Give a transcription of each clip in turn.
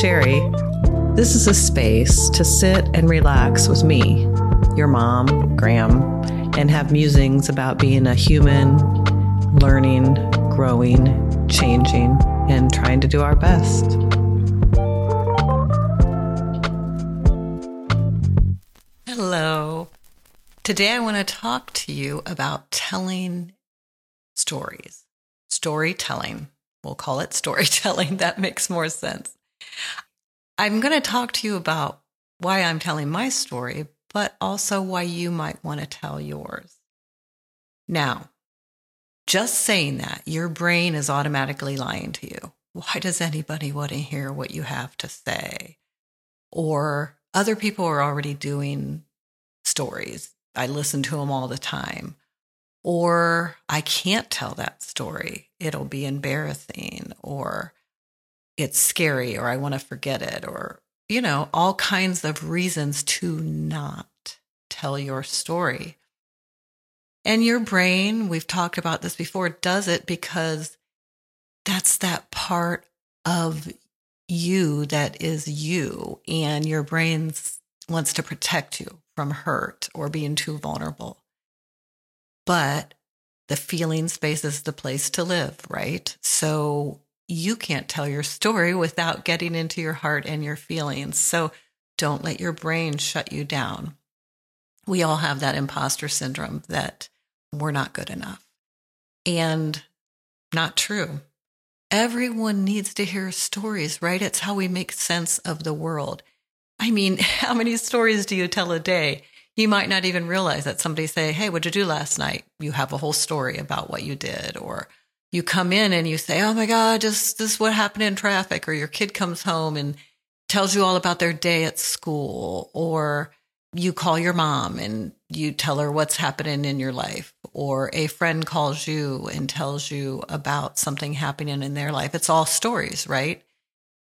Sherry. This is a space to sit and relax with me, your mom, Gram, and have musings about being a human, learning, growing, changing, and trying to do our best. Hello. Today I want to talk to you about telling stories, storytelling. We'll call it storytelling. That makes more sense. I'm going to talk to you about why I'm telling my story, but also why you might want to tell yours. Now, just saying that, your brain is automatically lying to you. Why does anybody want to hear what you have to say? Or other people are already doing stories. I listen to them all the time. Or I can't tell that story. It'll be embarrassing or it's scary or I want to forget it or, you know, all kinds of reasons to not tell your story. And your brain, we've talked about this before, does it because that's that part of you that is you. And your brain wants to protect you from hurt or being too vulnerable. But the feeling space is the place to live, right? So you can't tell your story without getting into your heart and your feelings. So don't let your brain shut you down. We all have that imposter syndrome that we're not good enough. And not true. Everyone needs to hear stories, right? It's how we make sense of the world. I mean, how many stories do you tell a day? You might not even realize that somebody say, Hey, what'd you do last night? You have a whole story about what you did. Or you come in and you say, Oh my God, just this is what happened in traffic. Or your kid comes home and tells you all about their day at school. Or you call your mom and you tell her what's happening in your life. Or a friend calls you and tells you about something happening in their life. It's all stories, right?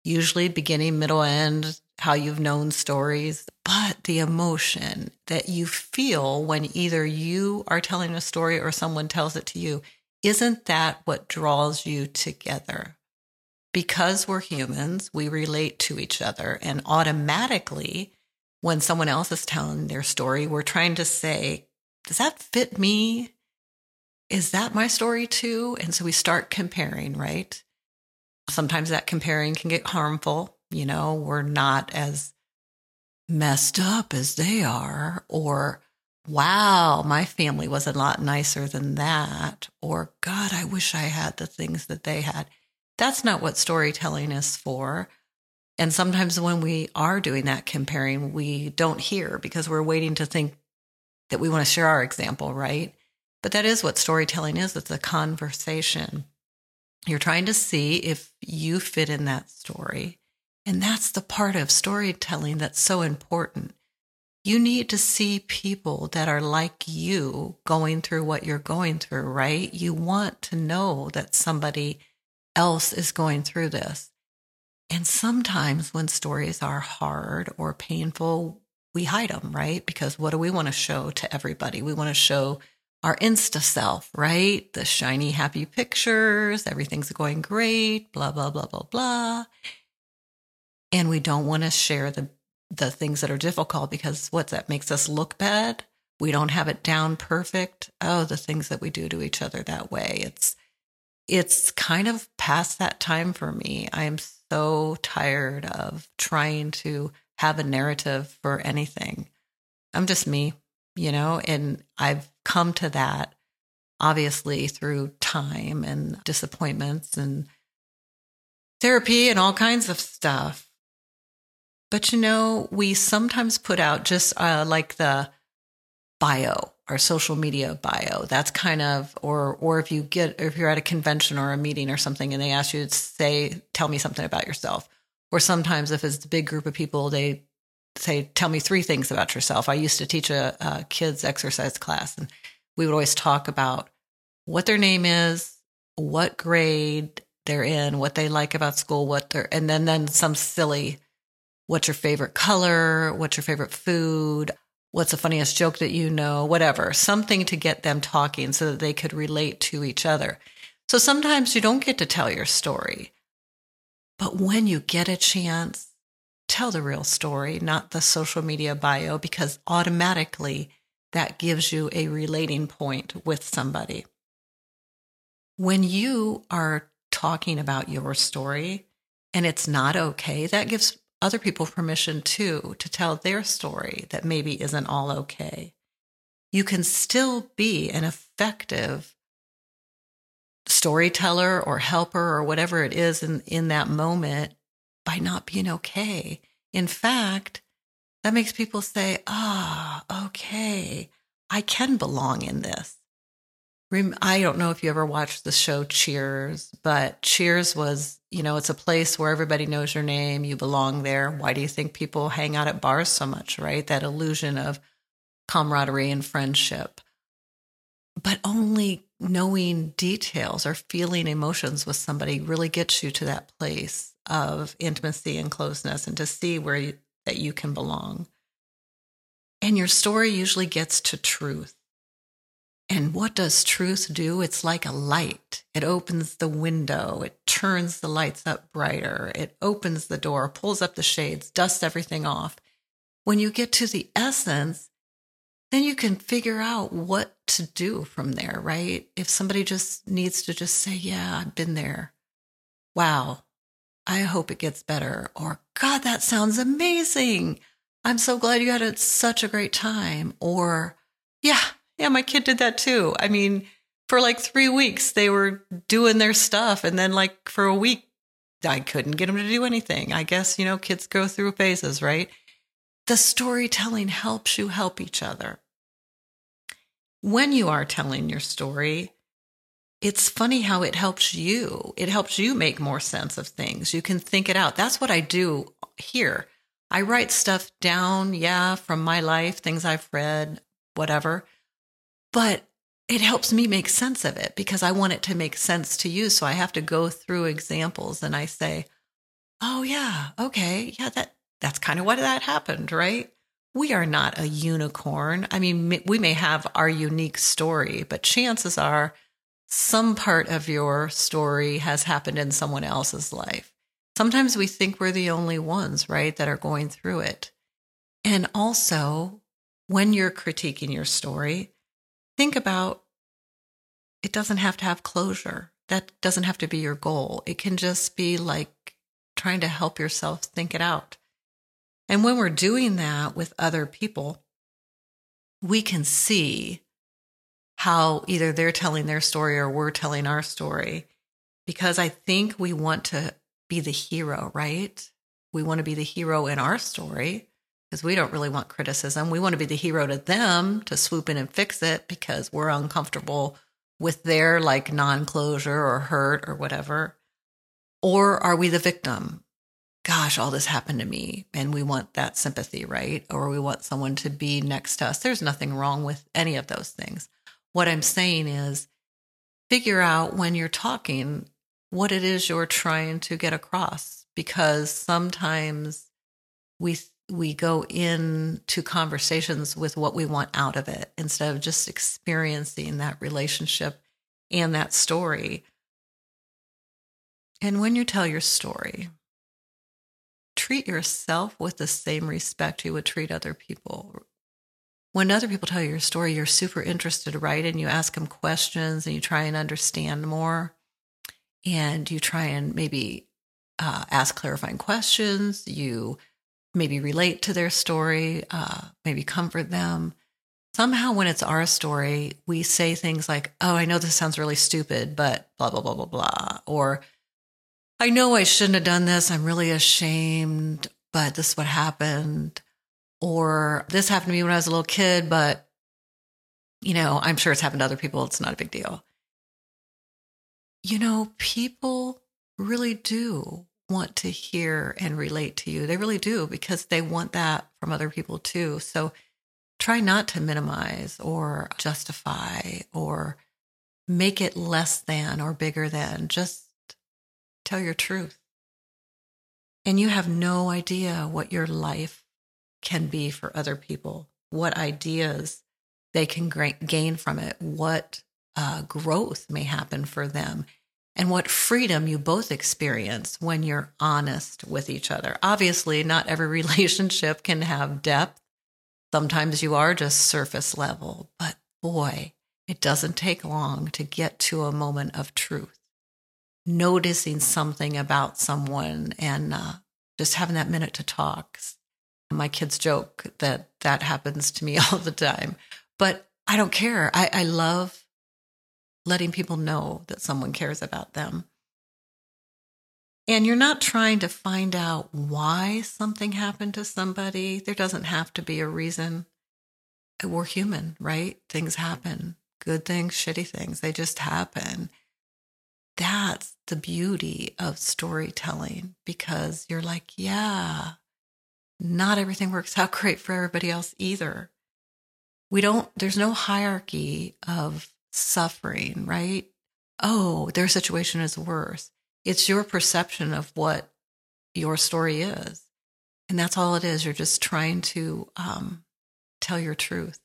Usually beginning, middle, end, how you've known stories, but the emotion that you feel when either you are telling a story or someone tells it to you, isn't that what draws you together? Because we're humans, we relate to each other, and automatically, when someone else is telling their story, we're trying to say, Does that fit me? Is that my story too? And so we start comparing, right? Sometimes that comparing can get harmful you know, we're not as messed up as they are, or wow, my family was a lot nicer than that, or God, I wish I had the things that they had. That's not what storytelling is for. And sometimes when we are doing that comparing, we don't hear because we're waiting to think that we want to share our example, right? But that is what storytelling is it's a conversation. You're trying to see if you fit in that story and that's the part of storytelling that's so important. You need to see people that are like you going through what you're going through, right? You want to know that somebody else is going through this. And sometimes when stories are hard or painful, we hide them, right? Because what do we want to show to everybody? We want to show our Insta self, right? The shiny, happy pictures, everything's going great, blah, blah, blah, blah, blah and we don't want to share the the things that are difficult because what that makes us look bad? We don't have it down perfect. Oh the things that we do to each other that way. It's it's kind of past that time for me. I'm so tired of trying to have a narrative for anything. I'm just me you know and i've come to that obviously through time and disappointments and therapy and all kinds of stuff but you know, we sometimes put out just uh, like the bio, our social media bio. That's kind of, or or if you get, if you're at a convention or a meeting or something, and they ask you to say, "Tell me something about yourself," or sometimes if it's a big group of people, they say, "Tell me three things about yourself." I used to teach a, a kids exercise class, and we would always talk about what their name is, what grade they're in, what they like about school, what they're, and then then some silly what's your favorite color? What's your favorite food? What's the funniest joke that you know? Whatever, something to get them talking so that they could relate to each other. So sometimes you don't get to tell your story. But when you get a chance, tell the real story, not the social media bio, because automatically that gives you a relating point with somebody. When you are talking about your story and it's not okay, that gives other people permission too to tell their story that maybe isn't all okay. You can still be an effective storyteller or helper or whatever it is in, in that moment by not being okay. In fact, that makes people say, ah, oh, okay, I can belong in this. I don't know if you ever watched the show Cheers, but Cheers was, you know, it's a place where everybody knows your name, you belong there. Why do you think people hang out at bars so much, right? That illusion of camaraderie and friendship. But only knowing details or feeling emotions with somebody really gets you to that place of intimacy and closeness and to see where you, that you can belong. And your story usually gets to truth. And what does truth do? It's like a light. It opens the window, it turns the lights up brighter, it opens the door, pulls up the shades, dusts everything off. When you get to the essence, then you can figure out what to do from there, right? If somebody just needs to just say, Yeah, I've been there. Wow, I hope it gets better. Or, God, that sounds amazing. I'm so glad you had such a great time. Or, yeah, yeah, my kid did that too. I mean, for like three weeks, they were doing their stuff. And then, like, for a week, I couldn't get them to do anything. I guess, you know, kids go through phases, right? The storytelling helps you help each other. When you are telling your story, it's funny how it helps you. It helps you make more sense of things. You can think it out. That's what I do here. I write stuff down, yeah, from my life, things I've read, whatever. But it helps me make sense of it because I want it to make sense to you. So I have to go through examples and I say, "Oh yeah, okay. Yeah, that that's kind of what that happened, right? We are not a unicorn. I mean, we may have our unique story, but chances are some part of your story has happened in someone else's life. Sometimes we think we're the only ones, right, that are going through it. And also, when you're critiquing your story, think about it doesn't have to have closure. That doesn't have to be your goal. It can just be like trying to help yourself think it out. And when we're doing that with other people, we can see how either they're telling their story or we're telling our story. Because I think we want to be the hero, right? We want to be the hero in our story because we don't really want criticism. We want to be the hero to them to swoop in and fix it because we're uncomfortable with their like non closure or hurt or whatever. Or are we the victim? gosh, all this happened to me. And we want that sympathy, right? Or we want someone to be next to us. There's nothing wrong with any of those things. What I'm saying is figure out when you're talking what it is you're trying to get across because sometimes we we go into conversations with what we want out of it instead of just experiencing that relationship and that story. And when you tell your story, treat yourself with the same respect you would treat other people. When other people tell you your story, you're super interested, right? And you ask them questions and you try and understand more. And you try and maybe uh, ask clarifying questions. You maybe relate to their story, uh, maybe comfort them. Somehow, when it's our story, we say things like, Oh, I know this sounds really stupid, but blah, blah, blah, blah, blah. Or, I know I shouldn't have done this. I'm really ashamed, but this is what happened. Or this happened to me when I was a little kid, but you know, I'm sure it's happened to other people. It's not a big deal. You know, people really do want to hear and relate to you. They really do because they want that from other people too. So try not to minimize or justify or make it less than or bigger than. Just Tell your truth. And you have no idea what your life can be for other people, what ideas they can gain from it, what uh, growth may happen for them. And what freedom you both experience when you're honest with each other. Obviously, not every relationship can have depth. Sometimes you are just surface level, but boy, it doesn't take long to get to a moment of truth. Noticing something about someone and uh, just having that minute to talk. My kids joke that that happens to me all the time, but I don't care. I, I love letting people know that someone cares about them. And you're not trying to find out why something happened to somebody. There doesn't have to be a reason. We're human, right? Things happen good things, shitty things. They just happen. That's the beauty of storytelling because you're like, yeah, not everything works out great for everybody else either. We don't, there's no hierarchy of suffering, right? Oh, their situation is worse. It's your perception of what your story is. And that's all it is. You're just trying to um, tell your truth.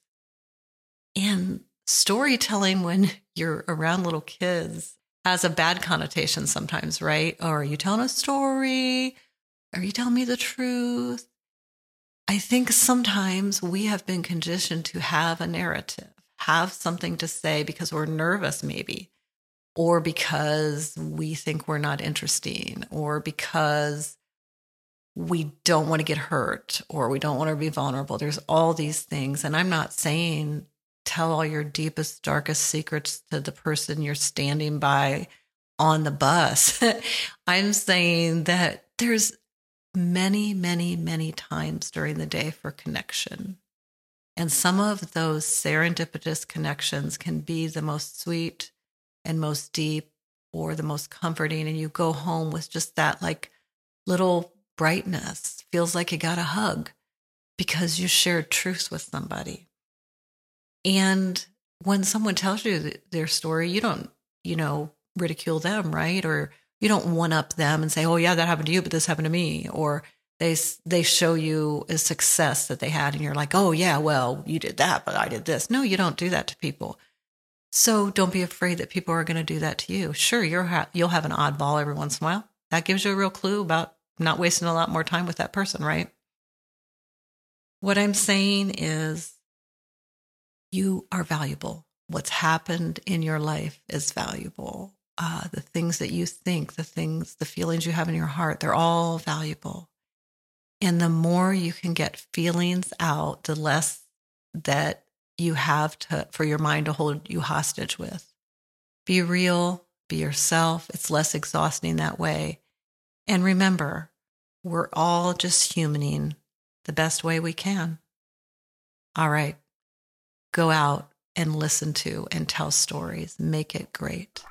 And storytelling when you're around little kids has a bad connotation sometimes, right? Or are you telling a story? Are you telling me the truth? I think sometimes we have been conditioned to have a narrative, have something to say because we're nervous, maybe, or because we think we're not interesting, or because we don't want to get hurt, or we don't want to be vulnerable. There's all these things. And I'm not saying tell all your deepest, darkest secrets to the person you're standing by on the bus. I'm saying that there's many, many, many times during the day for connection. And some of those serendipitous connections can be the most sweet and most deep or the most comforting. And you go home with just that like little brightness, feels like you got a hug because you shared truths with somebody. And when someone tells you their story, you don't, you know, ridicule them, right? Or you don't one up them and say, "Oh yeah, that happened to you, but this happened to me." Or they they show you a success that they had, and you're like, "Oh yeah, well you did that, but I did this." No, you don't do that to people. So don't be afraid that people are going to do that to you. Sure, you're ha- you'll have an oddball every once in a while. That gives you a real clue about not wasting a lot more time with that person, right? What I'm saying is you are valuable. What's happened in your life is valuable. Uh, the things that you think, the things, the feelings you have in your heart, they're all valuable. And the more you can get feelings out, the less that you have to for your mind to hold you hostage with. Be real, be yourself. It's less exhausting that way. And remember, we're all just humaning the best way we can. All right go out and listen to and tell stories. Make it great.